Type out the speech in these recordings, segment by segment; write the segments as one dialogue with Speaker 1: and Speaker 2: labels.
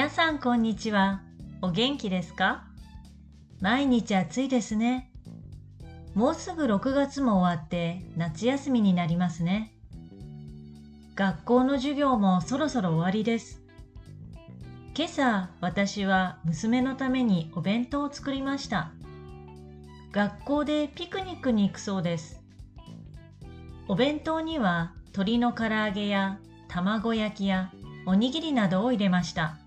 Speaker 1: 皆さんこんにちは。お元気ですか？毎日暑いですね。もうすぐ6月も終わって夏休みになりますね。学校の授業もそろそろ終わりです。今朝私は娘のためにお弁当を作りました。学校でピクニックに行くそうです。お弁当には鶏の唐揚げや卵焼きやおにぎりなどを入れました。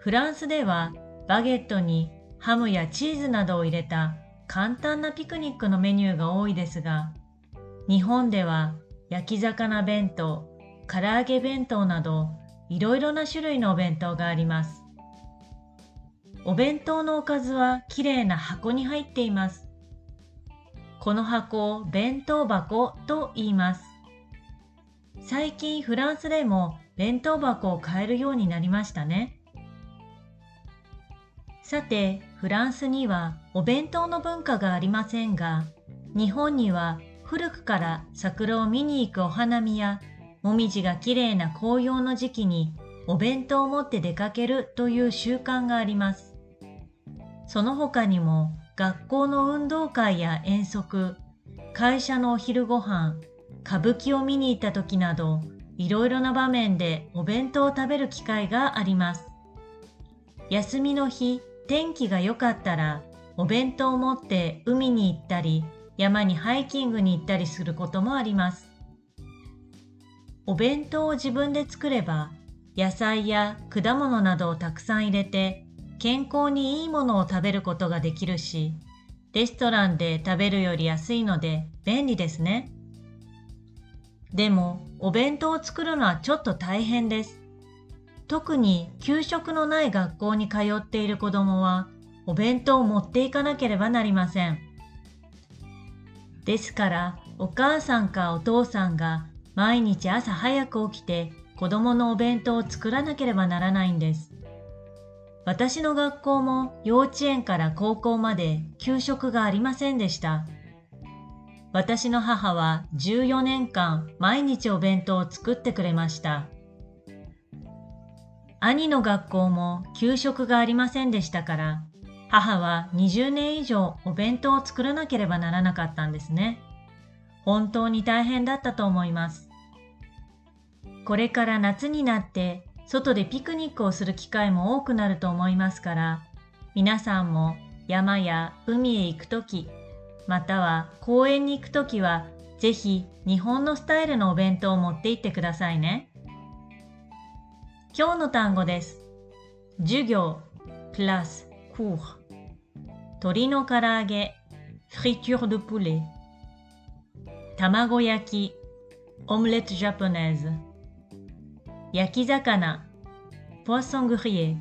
Speaker 1: フランスではバゲットにハムやチーズなどを入れた簡単なピクニックのメニューが多いですが、日本では焼き魚弁当、唐揚げ弁当などいろいろな種類のお弁当があります。お弁当のおかずはきれいな箱に入っています。この箱を弁当箱と言います。最近フランスでも弁当箱を買えるようになりましたね。さて、フランスにはお弁当の文化がありませんが、日本には古くから桜を見に行くお花見や、もみじがきれいな紅葉の時期にお弁当を持って出かけるという習慣があります。その他にも学校の運動会や遠足、会社のお昼ご飯、歌舞伎を見に行った時など、いろいろな場面でお弁当を食べる機会があります。休みの日、天気が良かったらお弁当を持って海に行ったり山にハイキングに行ったりすることもあります。お弁当を自分で作れば野菜や果物などをたくさん入れて健康にいいものを食べることができるしレストランで食べるより安いので便利ですね。でもお弁当を作るのはちょっと大変です。特に給食のない学校に通っている子供はお弁当を持っていかなければなりません。ですからお母さんかお父さんが毎日朝早く起きて子供のお弁当を作らなければならないんです。私の学校も幼稚園から高校まで給食がありませんでした。私の母は14年間毎日お弁当を作ってくれました。兄の学校も給食がありませんでしたから、母は20年以上お弁当を作らなければならなかったんですね。本当に大変だったと思います。これから夏になって外でピクニックをする機会も多くなると思いますから、皆さんも山や海へ行くとき、または公園に行くときは、ぜひ日本のスタイルのお弁当を持って行ってくださいね。今日の単語です。授業、クラス、cours。鶏の唐揚げ、friture de poulet。卵焼き、オムレットジャポネーズ。焼き魚、poisson grillé。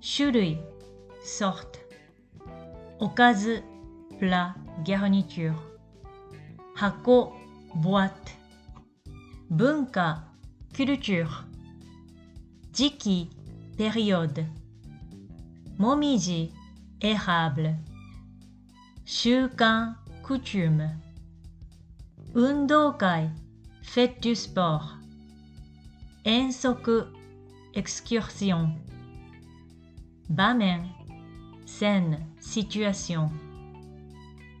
Speaker 1: 種類、sorte。おかず、plat, garniture。箱、boîte。文化、culture。 時期 période もみじ érable 習慣 coutume 運動会 fête du sport 遠足 excursion 場面 scène situation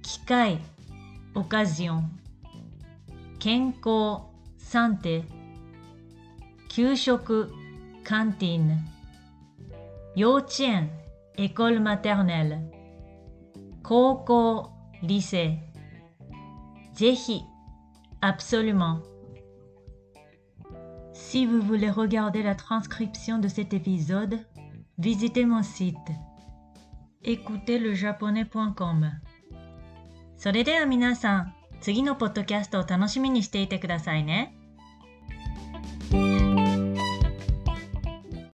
Speaker 1: 機会 occasion 健康 santé 給食 cantine 幼稚園 école maternelle 高校 lycée ぜひ absolument Si vous voulez regarder la transcription de cet épisode, visitez mon site écoutezlejaponais.com それでは皆さん、次のポッドキャストを楽しみにしていてくださいね。